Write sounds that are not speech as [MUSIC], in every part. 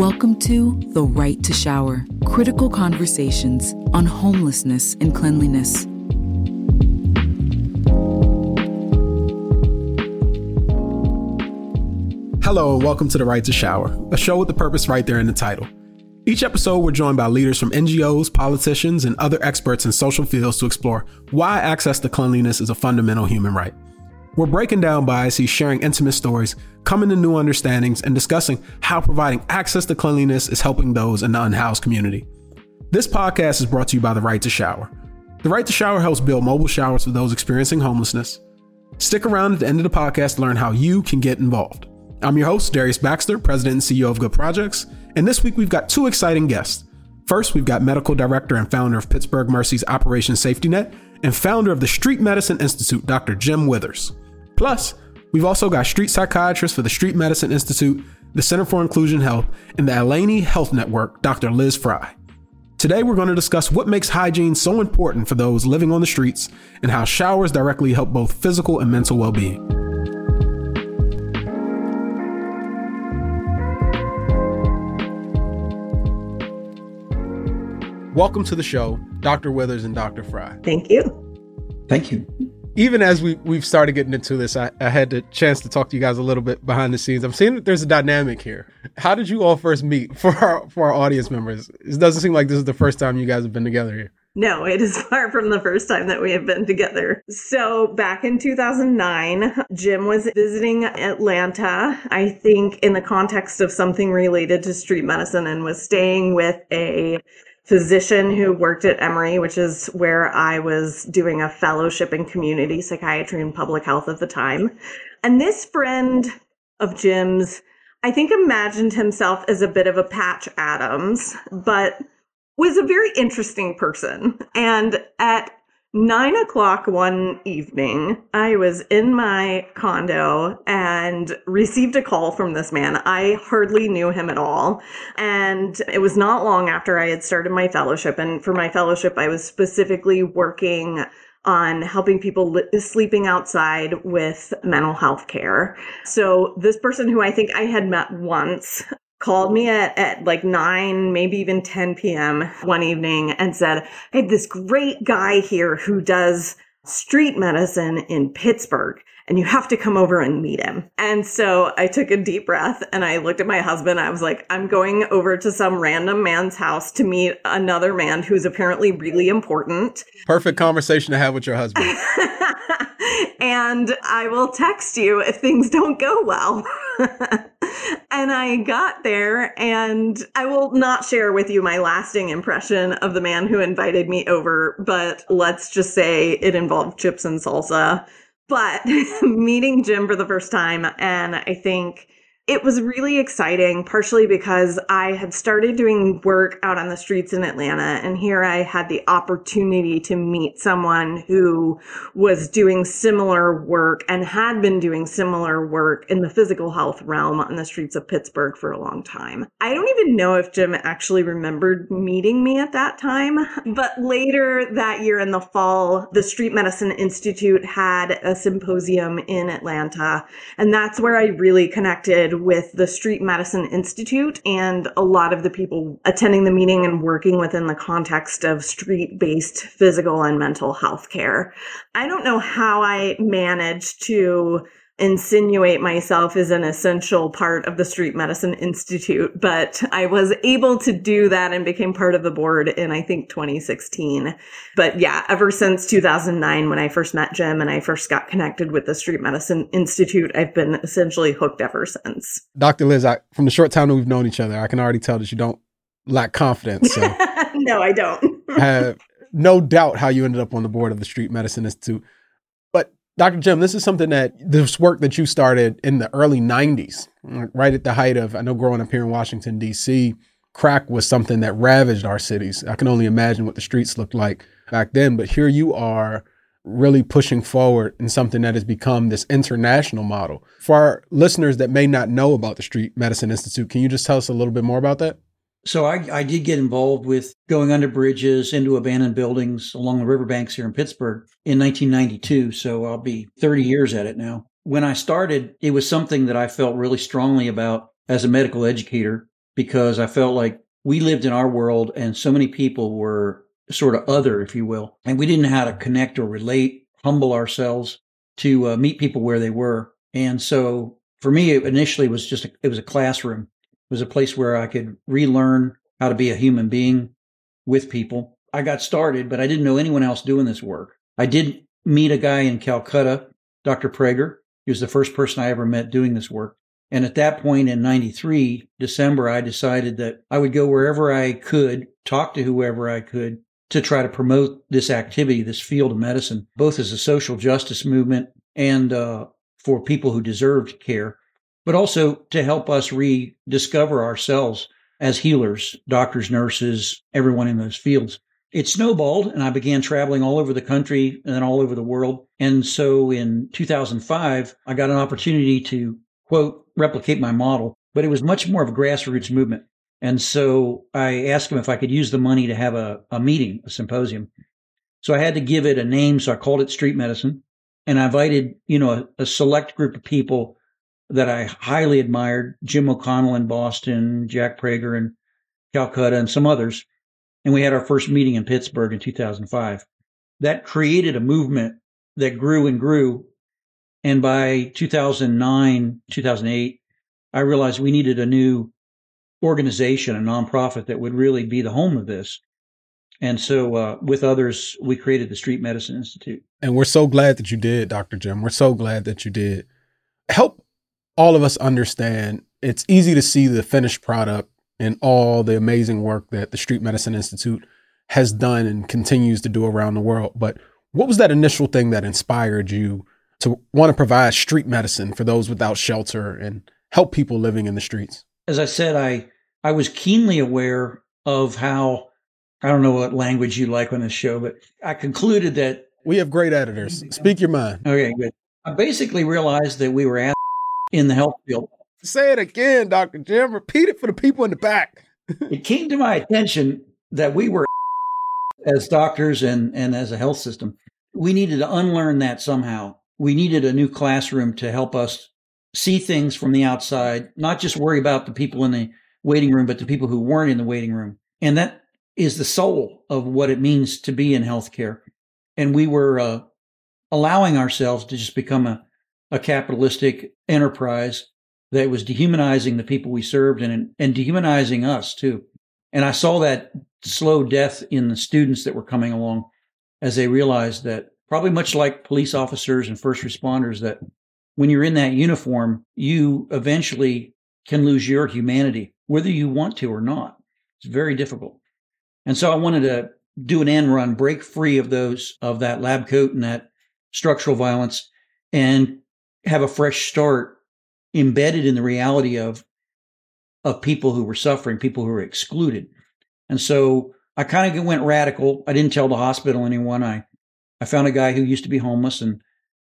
Welcome to The Right to Shower critical conversations on homelessness and cleanliness. Hello, and welcome to The Right to Shower, a show with the purpose right there in the title. Each episode, we're joined by leaders from NGOs, politicians, and other experts in social fields to explore why access to cleanliness is a fundamental human right. We're breaking down biases, sharing intimate stories, coming to new understandings, and discussing how providing access to cleanliness is helping those in the unhoused community. This podcast is brought to you by The Right to Shower. The Right to Shower helps build mobile showers for those experiencing homelessness. Stick around at the end of the podcast to learn how you can get involved. I'm your host, Darius Baxter, President and CEO of Good Projects, and this week we've got two exciting guests. First, we've got medical director and founder of Pittsburgh Mercy's Operation Safety Net and founder of the Street Medicine Institute, Dr. Jim Withers. Plus, we've also got street psychiatrist for the Street Medicine Institute, the Center for Inclusion Health, and the Allegheny Health Network, Dr. Liz Frye. Today, we're going to discuss what makes hygiene so important for those living on the streets and how showers directly help both physical and mental well being. Welcome to the show, Dr. Withers and Dr. Frye. Thank you. Thank you. Even as we, we've started getting into this, I, I had the chance to talk to you guys a little bit behind the scenes. I'm seeing that there's a dynamic here. How did you all first meet [LAUGHS] for our, for our audience members? It doesn't seem like this is the first time you guys have been together here. No, it is [LAUGHS] far from the first time that we have been together. So, back in 2009, Jim was visiting Atlanta, I think in the context of something related to street medicine, and was staying with a physician who worked at Emory, which is where I was doing a fellowship in community psychiatry and public health at the time. And this friend of Jim's, I think, imagined himself as a bit of a Patch Adams, but was a very interesting person. And at nine o'clock one evening, I was in my condo and received a call from this man. I hardly knew him at all. And it was not long after I had started my fellowship. And for my fellowship, I was specifically working on helping people li- sleeping outside with mental health care. So this person who I think I had met once called me at, at like 9, maybe even 10 p.m. one evening and said, I have this great guy here who does street medicine in Pittsburgh and you have to come over and meet him. And so I took a deep breath and I looked at my husband. I was like, I'm going over to some random man's house to meet another man who's apparently really important. Perfect conversation to have with your husband. [LAUGHS] and I will text you if things don't go well. [LAUGHS] and I got there, and I will not share with you my lasting impression of the man who invited me over, but let's just say it involved chips and salsa. But [LAUGHS] meeting Jim for the first time, and I think it was really exciting, partially because I had started doing work out on the streets in Atlanta. And here I had the opportunity to meet someone who was doing similar work and had been doing similar work in the physical health realm on the streets of Pittsburgh for a long time. I don't even know if Jim actually remembered meeting me at that time, but later that year in the fall, the Street Medicine Institute had a symposium in Atlanta. And that's where I really connected with the Street Medicine Institute and a lot of the people attending the meeting and working within the context of street based physical and mental health care. I don't know how I managed to insinuate myself as an essential part of the Street Medicine Institute, but I was able to do that and became part of the board in, I think, 2016. But yeah, ever since 2009, when I first met Jim and I first got connected with the Street Medicine Institute, I've been essentially hooked ever since. Dr. Liz, I, from the short time that we've known each other, I can already tell that you don't lack confidence. So [LAUGHS] no, I don't. I have no doubt how you ended up on the board of the Street Medicine Institute. Dr. Jim, this is something that this work that you started in the early 90s, right at the height of, I know growing up here in Washington, D.C., crack was something that ravaged our cities. I can only imagine what the streets looked like back then, but here you are really pushing forward in something that has become this international model. For our listeners that may not know about the Street Medicine Institute, can you just tell us a little bit more about that? So I, I did get involved with going under bridges into abandoned buildings along the riverbanks here in Pittsburgh in 1992. So I'll be 30 years at it now. When I started, it was something that I felt really strongly about as a medical educator because I felt like we lived in our world and so many people were sort of other, if you will, and we didn't know how to connect or relate, humble ourselves to uh, meet people where they were. And so for me, it initially was just, a, it was a classroom. Was a place where I could relearn how to be a human being with people. I got started, but I didn't know anyone else doing this work. I did meet a guy in Calcutta, Dr. Preger. He was the first person I ever met doing this work. And at that point in 93, December, I decided that I would go wherever I could, talk to whoever I could to try to promote this activity, this field of medicine, both as a social justice movement and uh, for people who deserved care, but also to help us rediscover ourselves as healers, doctors, nurses, everyone in those fields. It snowballed and I began traveling all over the country and then all over the world. And so in 2005, I got an opportunity to quote, replicate my model, but it was much more of a grassroots movement. And so I asked him if I could use the money to have a, a meeting, a symposium. So I had to give it a name. So I called it street medicine and I invited, you know, a, a select group of people that I highly admired, Jim O'Connell in Boston, Jack Preger in Calcutta and some others. And we had our first meeting in Pittsburgh in 2005. That created a movement that grew and grew and by 2009, 2008, I realized we needed a new organization, a nonprofit that would really be the home of this. And so, uh, with others, we created the Street Medicine Institute. And we're so glad that you did, Dr. Jim. We're so glad that you did. Help all of us understand it's easy to see the finished product and all the amazing work that the Street Medicine Institute has done and continues to do around the world. But what was that initial thing that inspired you to want to provide street medicine for those without shelter and help people living in the streets? As I said, I I was keenly aware of how I don't know what language you like on this show, but I concluded that we have great editors. Speak your mind. Okay, good. I basically realized that we were in the health field. Say it again, Dr. Jim. Repeat it for the people in the back. [LAUGHS] it came to my attention that we were [LAUGHS] as doctors and, and as a health system. We needed to unlearn that somehow we needed a new classroom to help us see things from the outside, not just worry about the people in the waiting room, but the people who weren't in the waiting room. And that is the soul of what it means to be in healthcare. And we were uh, allowing ourselves to just become a, a capitalistic enterprise that was dehumanizing the people we served and, and dehumanizing us too. And I saw that slow death in the students that were coming along as they realized that probably much like police officers and first responders, that when you're in that uniform, you eventually can lose your humanity, whether you want to or not. It's very difficult. And so I wanted to do an end run, break free of those, of that lab coat and that structural violence and have a fresh start embedded in the reality of, of people who were suffering, people who were excluded. And so I kind of went radical. I didn't tell the hospital anyone. I I found a guy who used to be homeless and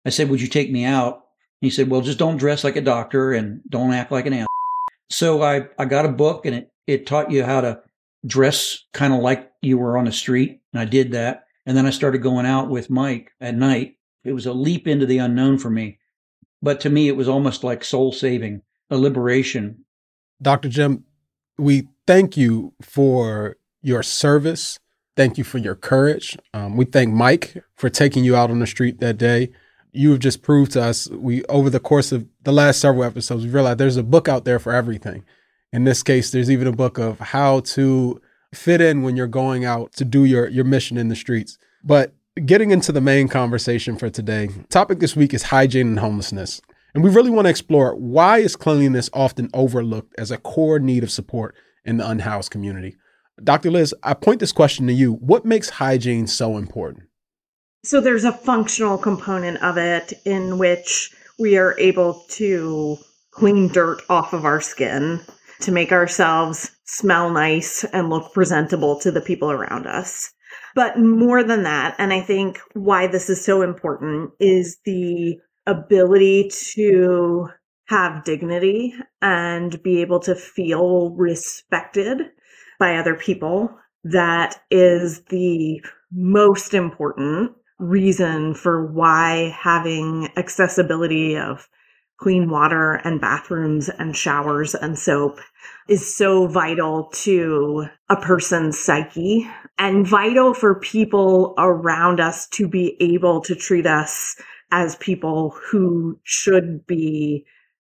I said, Would you take me out? He said, Well, just don't dress like a doctor and don't act like an ass. So I, I got a book and it, it taught you how to dress kind of like you were on the street. And I did that. And then I started going out with Mike at night. It was a leap into the unknown for me. But to me, it was almost like soul saving, a liberation. Dr. Jim, we thank you for your service Thank you for your courage. Um, we thank Mike for taking you out on the street that day. You have just proved to us we over the course of the last several episodes, we realized there's a book out there for everything. In this case, there's even a book of how to fit in when you're going out to do your your mission in the streets. But getting into the main conversation for today, topic this week is hygiene and homelessness. And we really want to explore why is cleanliness often overlooked as a core need of support in the unhoused community. Dr. Liz, I point this question to you. What makes hygiene so important? So there's a functional component of it in which we are able to clean dirt off of our skin to make ourselves smell nice and look presentable to the people around us. But more than that, and I think why this is so important is the ability to have dignity and be able to feel respected by other people. That is the most important reason for why having accessibility of clean water and bathrooms and showers and soap is so vital to a person's psyche and vital for people around us to be able to treat us as people who should be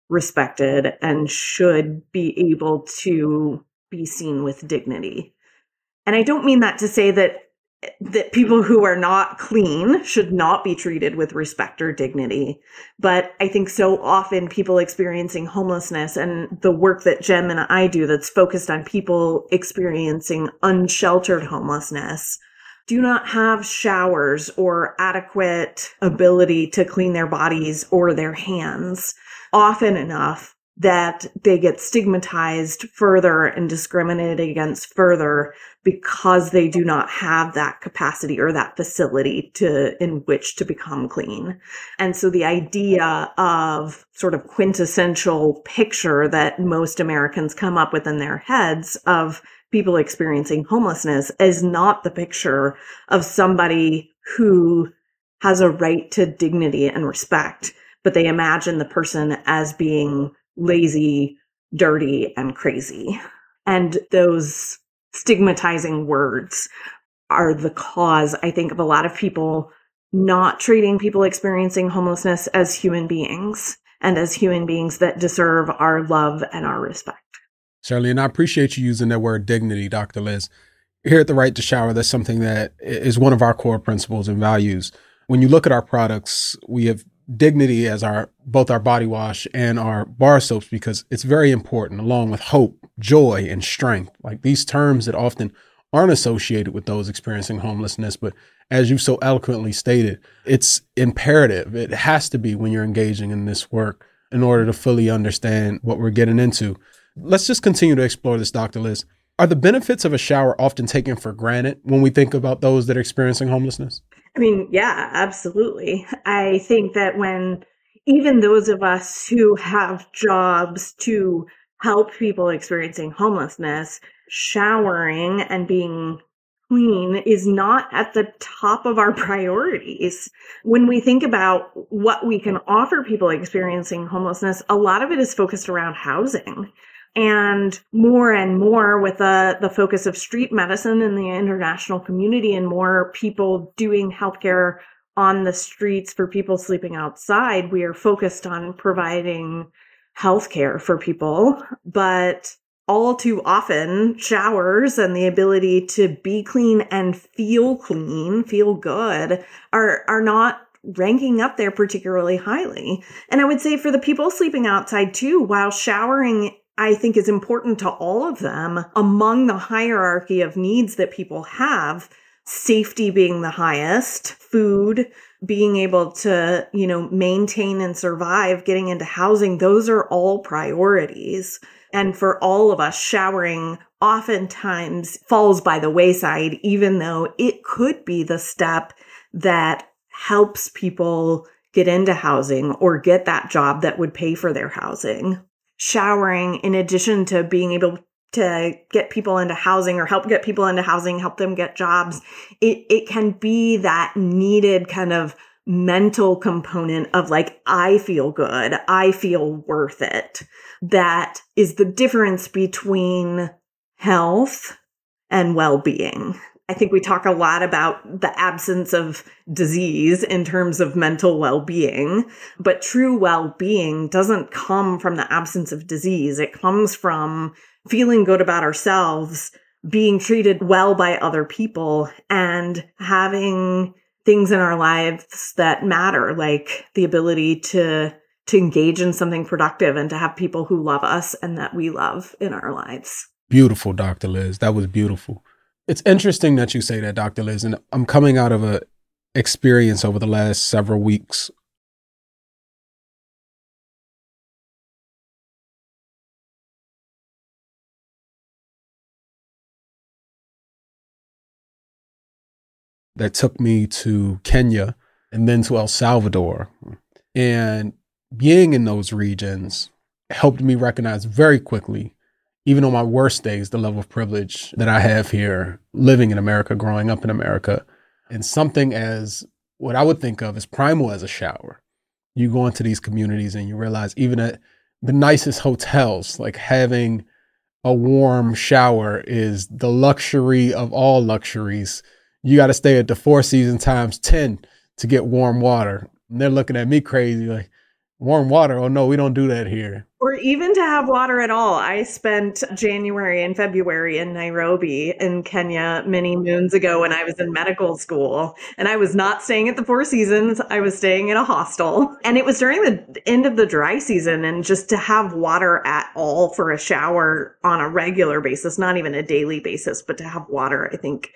respected and should be able to be seen with dignity. And I don't mean that to say that that people who are not clean should not be treated with respect or dignity. But I think so often people experiencing homelessness and the work that Jim and I do that's focused on people experiencing unsheltered homelessness do not have showers or adequate ability to clean their bodies or their hands often enough that they get stigmatized further and discriminated against further because they do not have that capacity or that facility to in which to become clean. And so the idea of sort of quintessential picture that most Americans come up with in their heads of people experiencing homelessness is not the picture of somebody who has a right to dignity and respect, but they imagine the person as being lazy, dirty, and crazy. And those stigmatizing words are the cause, I think, of a lot of people not treating people experiencing homelessness as human beings and as human beings that deserve our love and our respect. Certainly. And I appreciate you using that word dignity, Dr. Liz. Here at the Right to Shower, that's something that is one of our core principles and values. When you look at our products, we have dignity as our both our body wash and our bar soaps because it's very important along with hope joy and strength. Like these terms that often aren't associated with those experiencing homelessness but as you so eloquently stated it's imperative. It has to be when you're engaging in this work in order to fully understand what we're getting into. Let's just continue to explore this dr liz are the benefits of a shower often taken for granted when we think about those that are experiencing homelessness I mean, yeah, absolutely. I think that when even those of us who have jobs to help people experiencing homelessness, showering and being clean is not at the top of our [LAUGHS] priorities. When we think about what we can offer people experiencing homelessness, a lot of it is focused around housing and more and more with the, the focus of street medicine in the international community and more people doing healthcare on the streets for people sleeping outside, we are focused on providing healthcare for people. But all too often, showers and the ability to be clean and feel clean, feel good, are, are not ranking up there particularly highly. And I would say for the people sleeping outside too, while showering I think is important to all of them among the hierarchy of needs that people have, safety being the highest, food, being able to, you know, maintain and survive, getting into housing, those are all priorities. And for all of us, showering oftentimes falls by the wayside, even though it could be the step that helps people get into housing or get that job that would pay for their housing showering in addition to being able to get people into housing or help get people into housing, help them get jobs. It, it can be that needed kind of mental component of like, I feel good. I feel worth it. That is the difference between health and well-being. I think we talk a lot about the absence of disease in terms of mental well being, but true well being doesn't come from the absence of disease. It comes from feeling good about ourselves, being treated well by other people, and having things in our lives that matter, like the ability to to engage in something productive and to have people who love us and that we love in our lives. Beautiful, Dr. Liz. That was beautiful. It's interesting that you say that, Dr. Liz, and I'm coming out of a experience over the last several weeks that took me to Kenya and then to El Salvador. And being in those regions helped me recognize very quickly even on my worst days, the level of privilege that I have here living in America, growing up in America, and something as what I would think of as primal as a shower you go into these communities and you realize even at the nicest hotels, like having a warm shower is the luxury of all luxuries. You got to stay at the Four Seasons times 10 to get warm water. And they're looking at me crazy like, warm water. Oh no, we don't do that here. Or even to have water at all. I spent January and February in Nairobi in Kenya many moons ago when I was in medical school. And I was not staying at the Four Seasons. I was staying in a hostel. And it was during the end of the dry season. And just to have water at all for a shower on a regular basis, not even a daily basis, but to have water, I think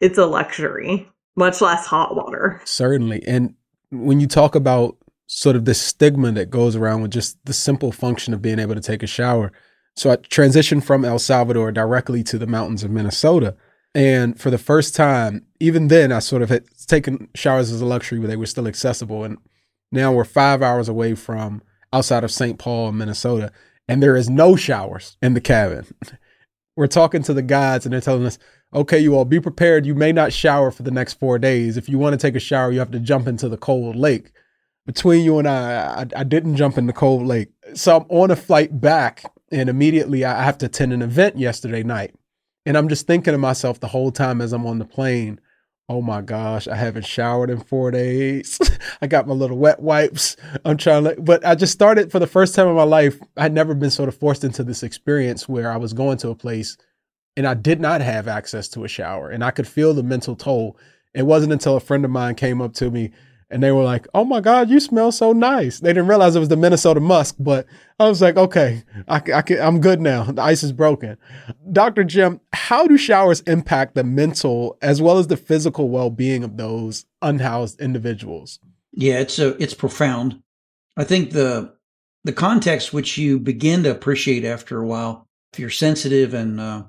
it's a luxury, much less hot water. Certainly. And when you talk about sort of the stigma that goes around with just the simple function of being able to take a shower. So I transitioned from El Salvador directly to the mountains of Minnesota. And for the first time, even then, I sort of had taken showers as a luxury where they were still accessible. And now we're five hours away from outside of St. Paul, Minnesota, and there is no showers in the cabin. [LAUGHS] we're talking to the guides and they're telling us, okay, you all be prepared. You may not shower for the next four days. If you want to take a shower, you have to jump into the cold lake between you and I, I, I didn't jump in the cold lake. So I'm on a flight back, and immediately I have to attend an event yesterday night. And I'm just thinking to myself the whole time as I'm on the plane, oh my gosh, I haven't showered in four days. [LAUGHS] I got my little wet wipes. I'm trying to, but I just started for the first time in my life. I'd never been sort of forced into this experience where I was going to a place and I did not have access to a shower and I could feel the mental toll. It wasn't until a friend of mine came up to me and they were like, "Oh my God, you smell so nice." They didn't realize it was the Minnesota musk, but I was like, "Okay, I, I can, I'm good now. The ice is broken." Dr. Jim, how do showers impact the mental as well as the physical well-being of those unhoused individuals? Yeah, it's a, it's profound. I think the the context which you begin to appreciate after a while, if you're sensitive and uh,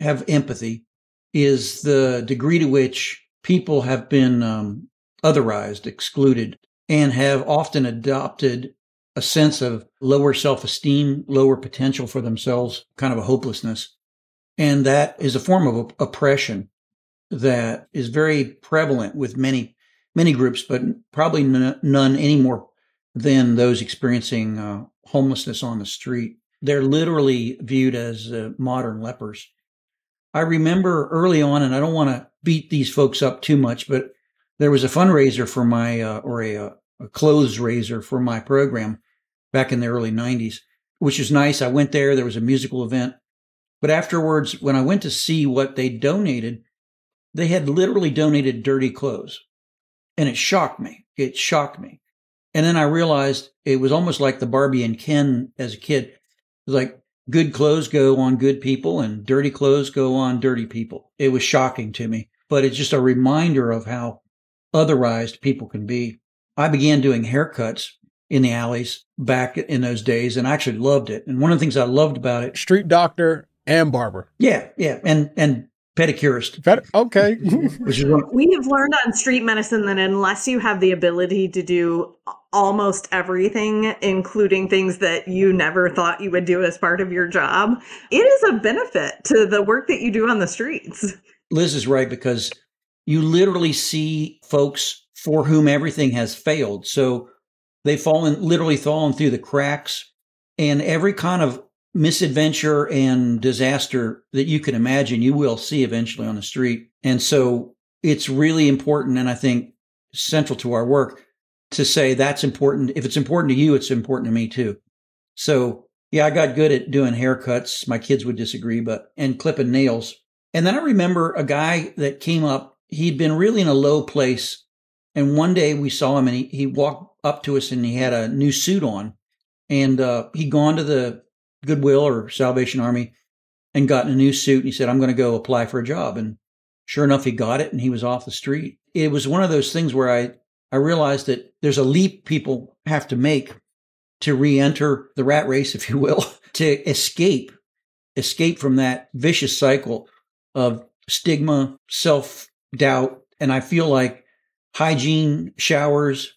have empathy, is the degree to which people have been um, otherized, excluded, and have often adopted a sense of lower self esteem, lower potential for themselves, kind of a hopelessness. And that is a form of oppression that is very prevalent with many, many groups, but probably n- none any more than those experiencing uh, homelessness on the street. They're literally viewed as uh, modern lepers. I remember early on, and I don't want to beat these folks up too much, but there was a fundraiser for my uh, or a, uh, a clothes raiser for my program back in the early 90s which was nice. I went there. There was a musical event. But afterwards when i went to see what they donated they had literally donated dirty clothes. And it shocked me. It shocked me. And then i realized it was almost like the barbie and ken as a kid. It was like good clothes go on good people and dirty clothes go on dirty people. It was shocking to me. But it's just a reminder of how otherized people can be. I began doing haircuts in the alleys back in those days and I actually loved it. And one of the things I loved about it street doctor and barber. Yeah, yeah. And and pedicurist. Ped- okay. [LAUGHS] Which is one- we have learned on street medicine that unless you have the ability to do almost everything, including things that you never thought you would do as part of your job, it is a benefit to the work that you do on the streets. Liz is right because you literally see folks for whom everything has failed. So they've fallen, literally fallen through the cracks and every kind of misadventure and disaster that you can imagine, you will see eventually on the street. And so it's really important. And I think central to our work to say that's important. If it's important to you, it's important to me too. So yeah, I got good at doing haircuts. My kids would disagree, but, and clipping nails. And then I remember a guy that came up he'd been really in a low place. And one day we saw him and he, he walked up to us and he had a new suit on. And uh, he'd gone to the Goodwill or Salvation Army and gotten a new suit. And he said, I'm going to go apply for a job. And sure enough, he got it and he was off the street. It was one of those things where I, I realized that there's a leap people have to make to re enter the rat race, if you will, [LAUGHS] to escape, escape from that vicious cycle of stigma, self doubt. And I feel like hygiene, showers,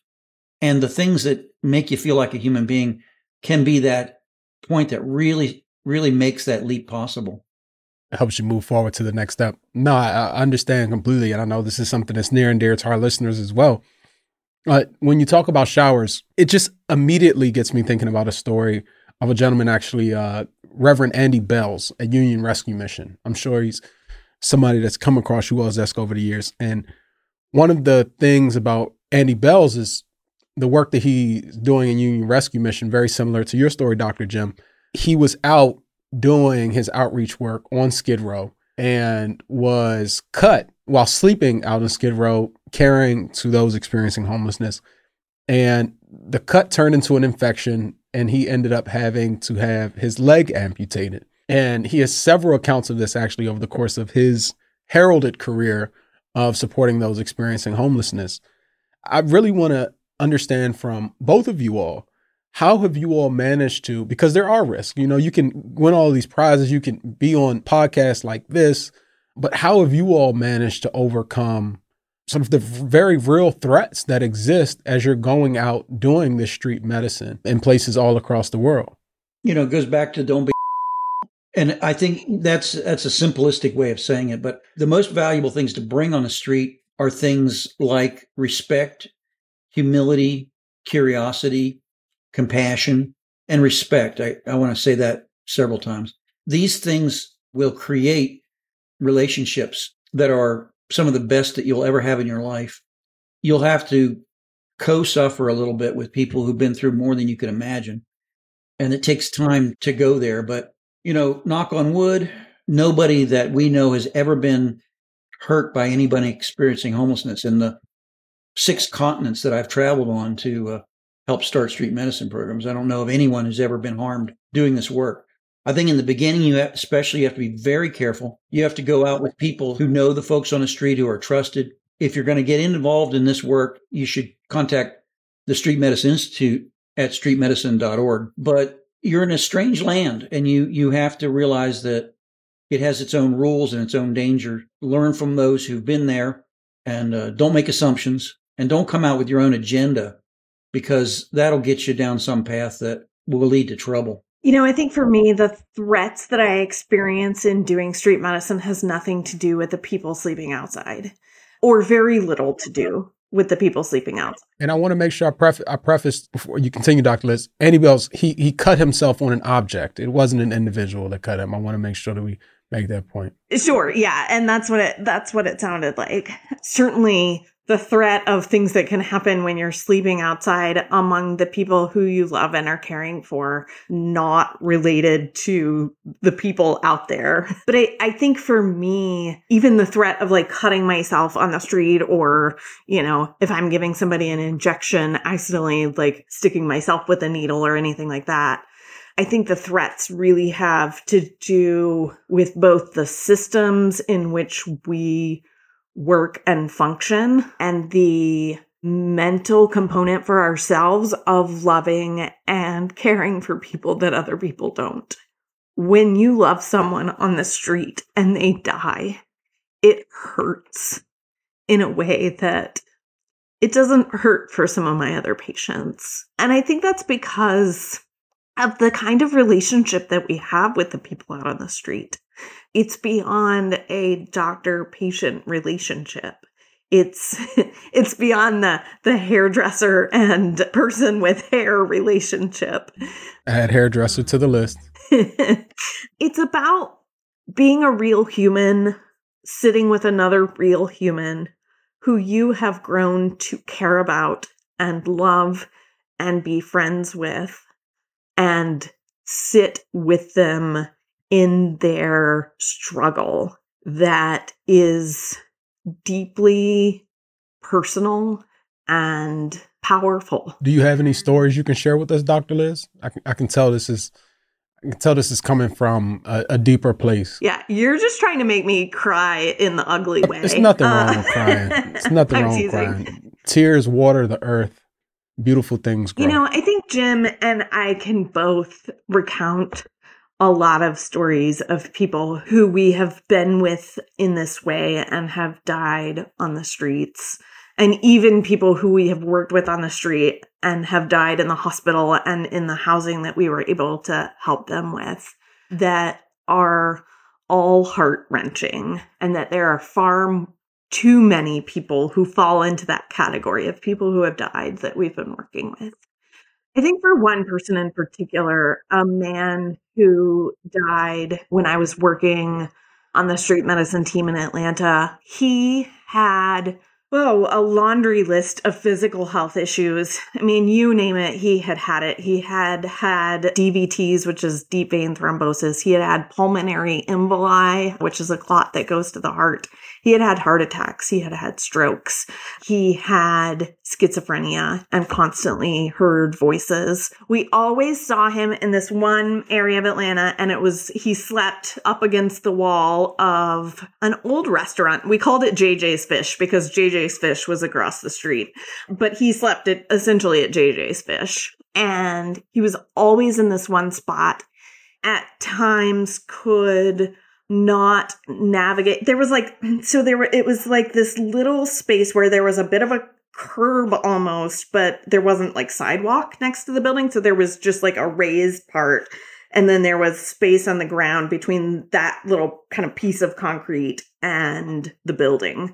and the things that make you feel like a human being can be that point that really, really makes that leap possible. It helps you move forward to the next step. No, I, I understand completely. And I know this is something that's near and dear to our listeners as well. Uh, when you talk about showers, it just immediately gets me thinking about a story of a gentleman, actually, uh, Reverend Andy Bales at Union Rescue Mission. I'm sure he's somebody that's come across you all's desk over the years. And one of the things about Andy Bales is the work that he's doing in Union Rescue Mission, very similar to your story, Dr. Jim. He was out doing his outreach work on Skid Row and was cut while sleeping out on Skid Row, caring to those experiencing homelessness. And the cut turned into an infection, and he ended up having to have his leg amputated. And he has several accounts of this actually over the course of his heralded career of supporting those experiencing homelessness. I really want to understand from both of you all how have you all managed to because there are risks you know you can win all these prizes you can be on podcasts like this but how have you all managed to overcome sort of the very real threats that exist as you're going out doing this street medicine in places all across the world you know it goes back to don't be and i think that's that's a simplistic way of saying it but the most valuable things to bring on the street are things like respect humility curiosity compassion, and respect. I, I want to say that several times. These things will create relationships that are some of the best that you'll ever have in your life. You'll have to co suffer a little bit with people who've been through more than you could imagine. And it takes time to go there. But, you know, knock on wood, nobody that we know has ever been hurt by anybody experiencing homelessness in the six continents that I've traveled on to uh, help start street medicine programs. I don't know of anyone who's ever been harmed doing this work. I think in the beginning, you have, especially you have to be very careful. You have to go out with people who know the folks on the street who are trusted. If you're going to get involved in this work, you should contact the Street Medicine Institute at streetmedicine.org. But you're in a strange land and you, you have to realize that it has its own rules and its own danger. Learn from those who've been there and uh, don't make assumptions and don't come out with your own agenda because that'll get you down some path that will lead to trouble. You know, I think for me, the threats that I experience in doing street medicine has nothing to do with the people sleeping outside, or very little to do with the people sleeping out. And I want to make sure I, pref- I preface before you continue, Dr. Liz. Andy Bales, he he cut himself on an object. It wasn't an individual that cut him. I want to make sure that we make that point. Sure, yeah, and that's what it that's what it sounded like. Certainly the threat of things that can happen when you're sleeping outside among the people who you love and are caring for, not related to the people out there. [LAUGHS] But I, I think for me, even the threat of like cutting myself on the street or, you know, if I'm giving somebody an injection, accidentally like sticking myself with a needle or anything like that. I think the threats really have to do with both the systems in which we work and function and the mental component for ourselves of loving and caring for people that other people don't. When you love someone on the street and they die, it hurts in a way that it doesn't hurt for some of my other patients. And I think that's because of the kind of relationship that we have with the people out on the street it's beyond a doctor patient relationship. It's [LAUGHS] it's beyond the the hairdresser and person with hair relationship. Add hairdresser to the list. [LAUGHS] It's about being a real human sitting with another real human who you have grown to care about and love and be friends with and sit with them in their struggle that is deeply personal and powerful. Do you have any stories you can share with us, Dr. Liz? I can, I can tell this is I can tell this is coming from a, a, deeper place. Yeah, you're just trying to make me cry in the ugly way. It's nothing uh, wrong with crying. It's [LAUGHS] nothing wrong with crying. Tears water the earth. Beautiful things grow. You know, I think Jim and I can both recount a lot of stories of people who we have been with in this way and have died on the streets. And even people who we have worked with on the street and have died in the hospital and in the housing that we were able to help them with that are all heart wrenching and that there are far too many people who fall into that category of people who have died that we've been working with. I think for one person in particular, a man who died when I was working on the street medicine team in Atlanta, he had Oh, a laundry list of physical health issues. I mean, you name it, he had had it. He had had DVTs, which is deep vein thrombosis. He had had pulmonary emboli, which is a clot that goes to the heart. He had had heart attacks. He had had strokes. He had schizophrenia and constantly heard voices. We always saw him in this one area of Atlanta and it was, he slept up against the wall of an old restaurant. We called it JJ's Fish because JJ's Fish was across the street, but he slept at, essentially at JJ's Fish. And he was always in this one spot. At times could not navigate. There was like, so there were, it was like this little space where there was a bit of a curb almost, but there wasn't like sidewalk next to the building. So there was just like a raised part. And then there was space on the ground between that little kind of piece of concrete and the building.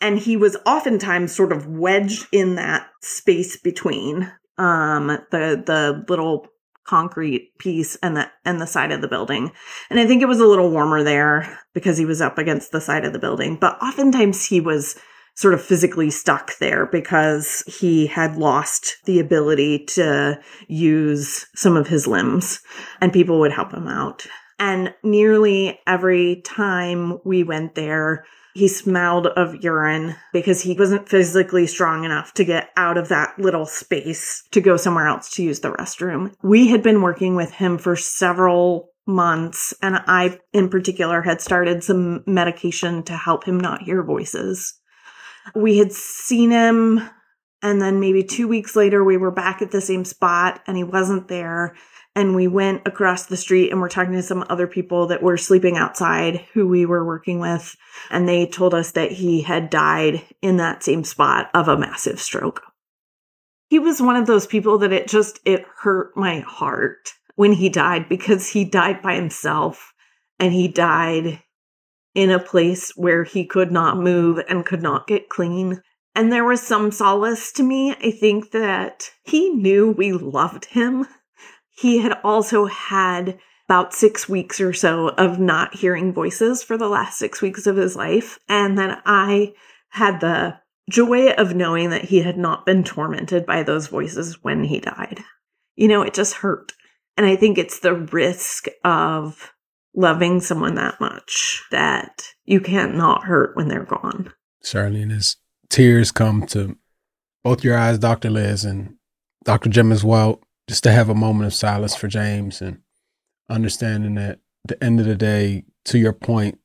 And he was oftentimes sort of wedged in that space between um the the little concrete piece and the and the side of the building. And I think it was a little warmer there because he was up against the side of the building, but oftentimes he was sort of physically stuck there because he had lost the ability to use some of his limbs and people would help him out. And nearly every time we went there, he smelled of urine because he wasn't physically strong enough to get out of that little space to go somewhere else to use the restroom. We had been working with him for several months, and I, in particular, had started some medication to help him not hear voices. We had seen him, and then maybe two weeks later, we were back at the same spot, and he wasn't there and we went across the street and we're talking to some other people that were sleeping outside who we were working with and they told us that he had died in that same spot of a massive stroke. He was one of those people that it just it hurt my heart when he died because he died by himself and he died in a place where he could not move and could not get clean. And there was some solace to me. I think that he knew we loved him he had also had about six weeks or so of not hearing voices for the last six weeks of his life. And then I had the joy of knowing that he had not been tormented by those voices when he died. You know, it just hurt. And I think it's the risk of loving someone that much that you can't not hurt when they're gone. Certainly. And as tears come to both your eyes, Dr. Liz and Dr. Jim as well, just to have a moment of silence for James and understanding that at the end of the day, to your point,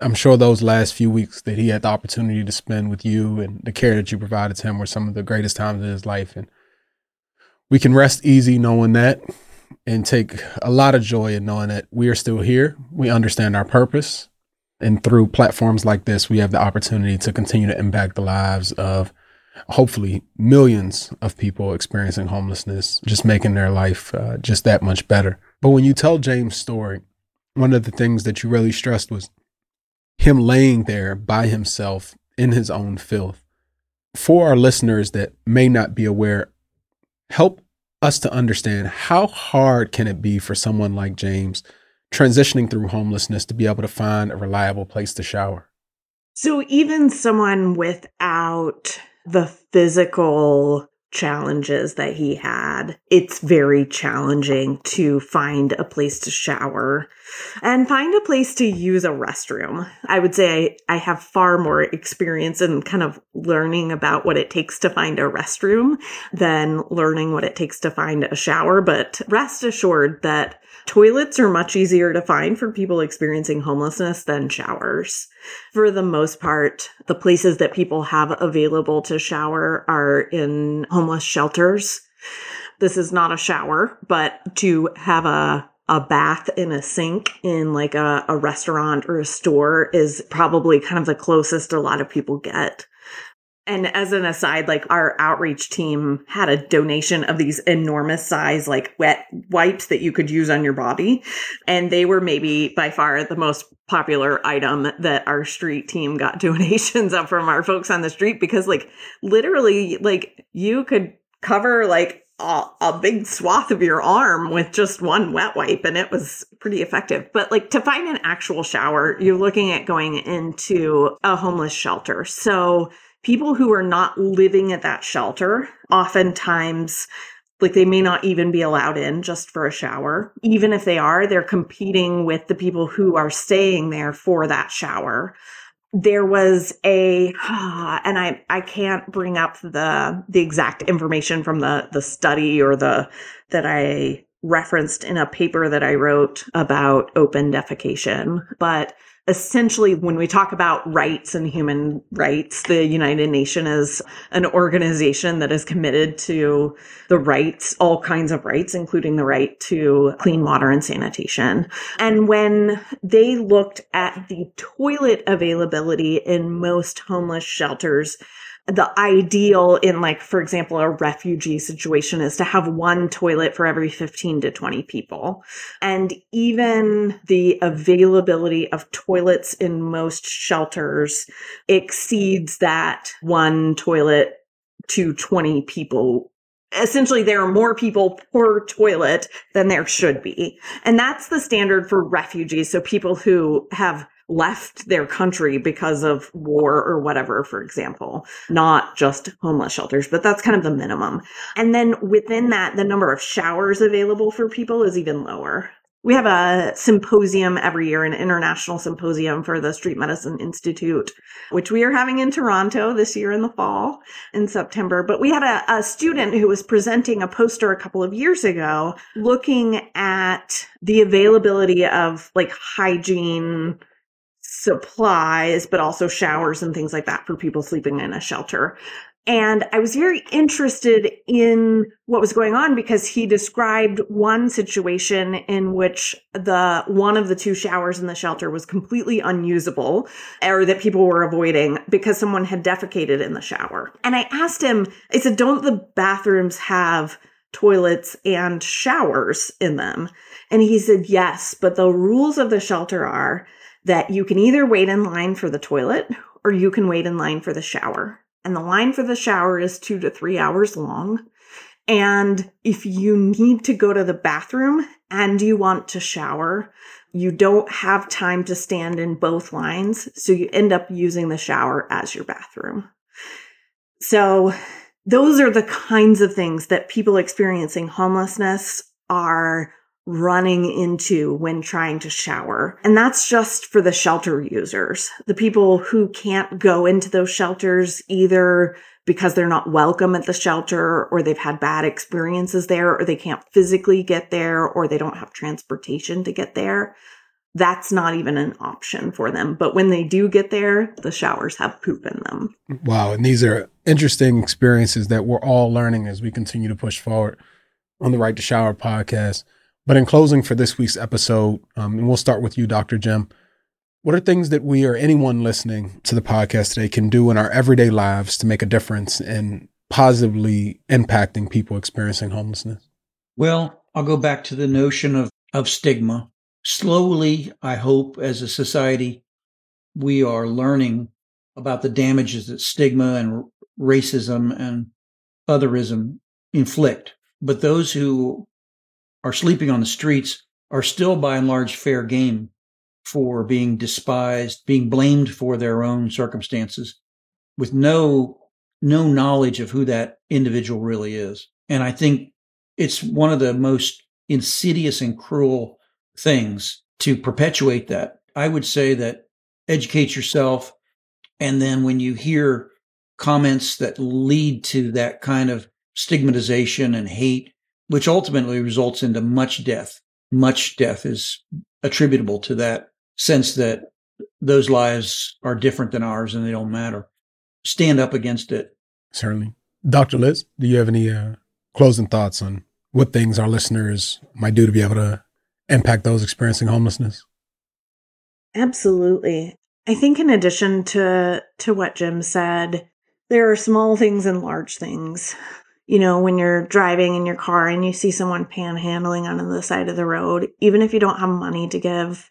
I'm sure those last few weeks that he had the opportunity to spend with you and the care that you provided to him were some of the greatest times of his life. And we can rest easy knowing that and take a lot of joy in knowing that we are still here. We understand our purpose. And through platforms like this, we have the opportunity to continue to impact the lives of hopefully millions of people experiencing homelessness, just making their life uh, just that much better. But when you tell James' story, one of the things that you really stressed was him laying there by himself in his own filth. For our listeners that may not be aware, help us to understand how hard can it be for someone like James transitioning through homelessness to be able to find a reliable place to shower? So even someone without the physical challenges that he had, it's very challenging to find a place to shower and find a place to use a restroom. I would say I, I, have far more experience in kind of learning about what it takes to find a restroom than learning what it takes to find a shower. But rest assured that Toilets are much easier to find for people experiencing homelessness than showers. For the most part, the places that people have available to shower are in homeless shelters. This is not a shower, but to have a a bath in a sink in like a, a restaurant or a store is probably kind of the closest a lot of people get. And as an aside, like our outreach team had a donation of these enormous size, like wet wipes that you could use on your body. And they were maybe by far the most popular item that our street team got [LAUGHS] donations of from our folks on the street because like literally like you could cover like a, a, big swath of your arm with just one wet wipe and it was pretty effective. But like to find an actual shower, you're looking at going into a homeless shelter. So people who are not living at that shelter oftentimes like they may not even be allowed in just for a shower. Even if they are, they're competing with the people who are staying there for that shower there was a [SIGHS] and i i can't bring up the the exact information from the the study or the that i referenced in a paper that i wrote about open defecation but essentially when we talk about rights and human rights the united nations is an organization that is committed to the rights all kinds of rights including the right to clean water and sanitation. And when they looked at the toilet availability in most homeless shelters the ideal in like for example a refugee situation is to have one toilet for every 15 to 20 people. And even the availability of toilets in most shelters exceeds that one toilet to 20 people. Essentially there are more people per toilet than there should be. And that's the standard for refugees. So people who have left their country because of war or whatever, for example, not just homeless shelters, but that's kind of the minimum. And then within that, the number of showers available for people is even lower. We have a symposium every year, an international symposium for the Street Medicine Institute, which we are having in Toronto this year in the fall in September. But we had a, a student who was presenting a poster a couple of years ago looking at the availability of like hygiene supplies, but also showers and things like that for people sleeping in a shelter. And I was very interested in what was going on because he described one situation in which the one of the two showers in the shelter was completely unusable or that people were avoiding because someone had defecated in the shower. And I asked him, I said, don't the bathrooms have toilets and showers in them? And he said, yes, but the rules of the shelter are that you can either wait in line for the toilet or you can wait in line for the shower. And the line for the shower is two to three hours long. And if you need to go to the bathroom and you want to shower, you don't have time to stand in both lines. So you end up using the shower as your bathroom. So those are the kinds of things that people experiencing homelessness are running into when trying to shower. And that's just for the shelter users. The people who can't go into those shelters either because they're not welcome at the shelter or they've had bad experiences there or they can't physically get there or they don't have transportation to get there. That's not even an option for them. But when they do get there, the showers have poop in them. Wow. And these are interesting experiences that we're all learning as we continue to push forward on the Right to Shower podcast. But in closing for this week's episode, um, and we'll start with you, Dr. Jim. What are things that we or anyone listening to the podcast today can do in our everyday lives to make a difference in positively impacting people experiencing homelessness? Well, I'll go back to the notion of, of stigma. Slowly, I hope, as a society, we are learning about the damages that stigma and racism and otherism inflict. But those who are sleeping on the streets are still by and large fair game for being despised, being blamed for their own circumstances with no no knowledge of who that individual really is. And I think it's one of the most insidious and cruel things to perpetuate that. I would say that educate yourself and then when you hear comments that lead to that kind of stigmatization and hate which ultimately results into much death. Much death is attributable to that sense that those lives are different than ours and they don't matter. Stand up against it. Certainly. Dr. Liz, do you have any uh, closing thoughts on what things our listeners might do to be able to impact those experiencing homelessness? Absolutely. I think in addition to to what Jim said, there are small things and large things you know, when you're driving in your car and you see someone panhandling on the side of the road, even if you don't have money to give.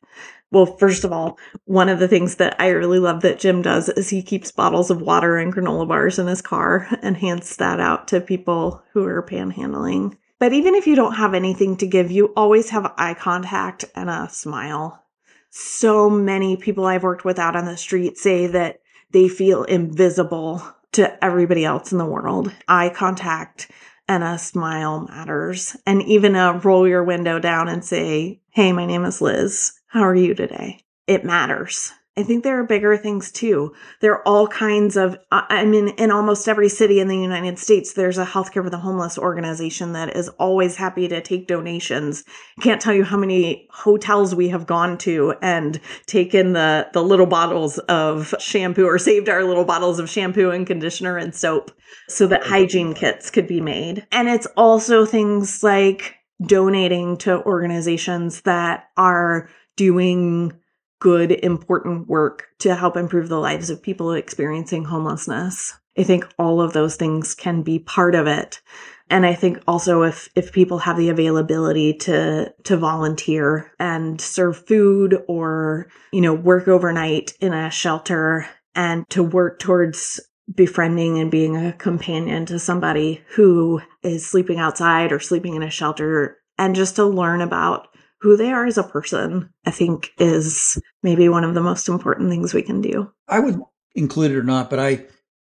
Well, first of all, one of the things that I really love that Jim does is he keeps bottles of water and granola bars in his car [LAUGHS] and hands that out to people who are panhandling. But even if you don't have anything to give, you always have eye contact and a smile. So many people I've worked with out on the street say that they feel invisible to everybody else in the world. Eye contact and a smile matters. And even a roll your window down and say, Hey, my name is Liz. How are you today? It matters. I think there are bigger things too. There are all kinds of, I mean, in almost every city in the United States, there's a healthcare for the homeless organization that is always happy to take donations. Can't tell you how many hotels we have gone to and taken the, the little bottles of shampoo or saved our little bottles of shampoo and conditioner and soap so that hygiene kits could be made. And it's also things like donating to organizations that are doing good, important work to help improve the lives of people experiencing homelessness. I think all of those things can be part of it. And I think also if, if people have the availability to, to volunteer and serve food or, you know, work overnight in a shelter and to work towards befriending and being a companion to somebody who is sleeping outside or sleeping in a shelter and just to learn about who they are as a person, I think is maybe one of the most important things we can do. I would include it or not, but I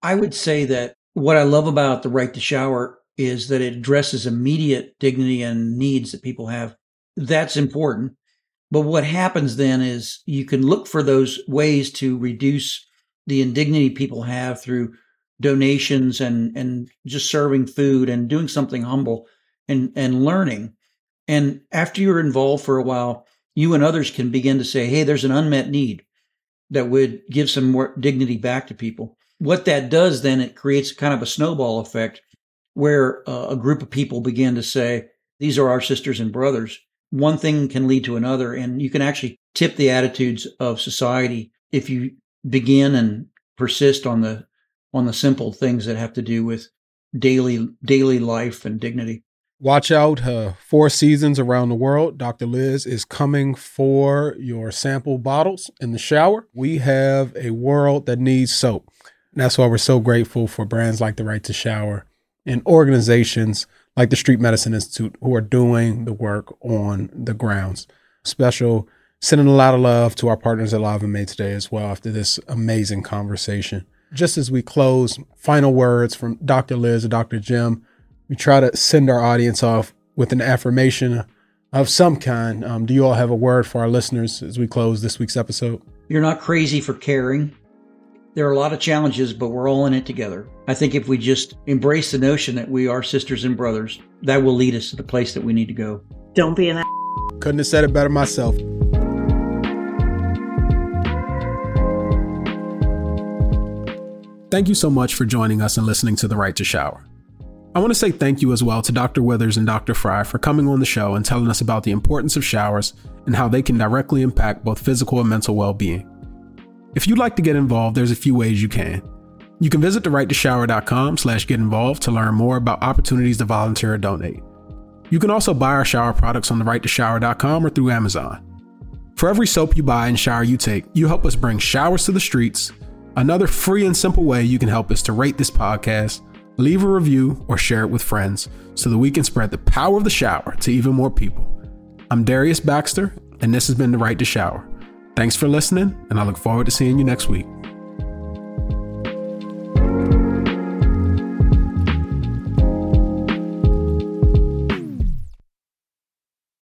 I would say that what I love about the right to shower is that it addresses immediate dignity and needs that people have. That's important. But what happens then is you can look for those ways to reduce the indignity people have through donations and and just serving food and doing something humble and and learning and after you're involved for a while, you and others can begin to say, hey, there's an unmet need that would give some more dignity back to people. What that does then, it creates kind of a snowball effect where uh, a group of people begin to say, these are our sisters and brothers. One thing can lead to another, and you can actually tip the attitudes of society if you begin and persist on the on the simple things that have to do with daily daily life and dignity. Watch out, uh, four seasons around the world. Dr. Liz is coming for your sample bottles in the shower. We have a world that needs soap. And that's why we're so grateful for brands like the Right to Shower and organizations like the Street Medicine Institute who are doing the work on the grounds. Special sending a lot of love to our partners at Live and Made today as well after this amazing conversation. Just as we close, final words from Dr. Liz and Dr. Jim we try to send our audience off with an affirmation of some kind. Um, do you all have a word for our listeners as we close this week's episode? You're not crazy for caring. There are a lot of challenges, but we're all in it together. I think if we just embrace the notion that we are sisters and brothers, that will lead us to the place that we need to go. Don't be an a- Couldn't have said it better myself. Thank you so much for joining us and listening to The Right to Shower. I want to say thank you as well to Dr. Withers and Dr. Frye for coming on the show and telling us about the importance of showers and how they can directly impact both physical and mental well being. If you'd like to get involved, there's a few ways you can. You can visit therighttoshower.com slash get involved to learn more about opportunities to volunteer or donate. You can also buy our shower products on therighttoshower.com or through Amazon. For every soap you buy and shower you take, you help us bring showers to the streets. Another free and simple way you can help is to rate this podcast leave a review, or share it with friends so that we can spread the power of the shower to even more people. I'm Darius Baxter, and this has been The Right to Shower. Thanks for listening, and I look forward to seeing you next week.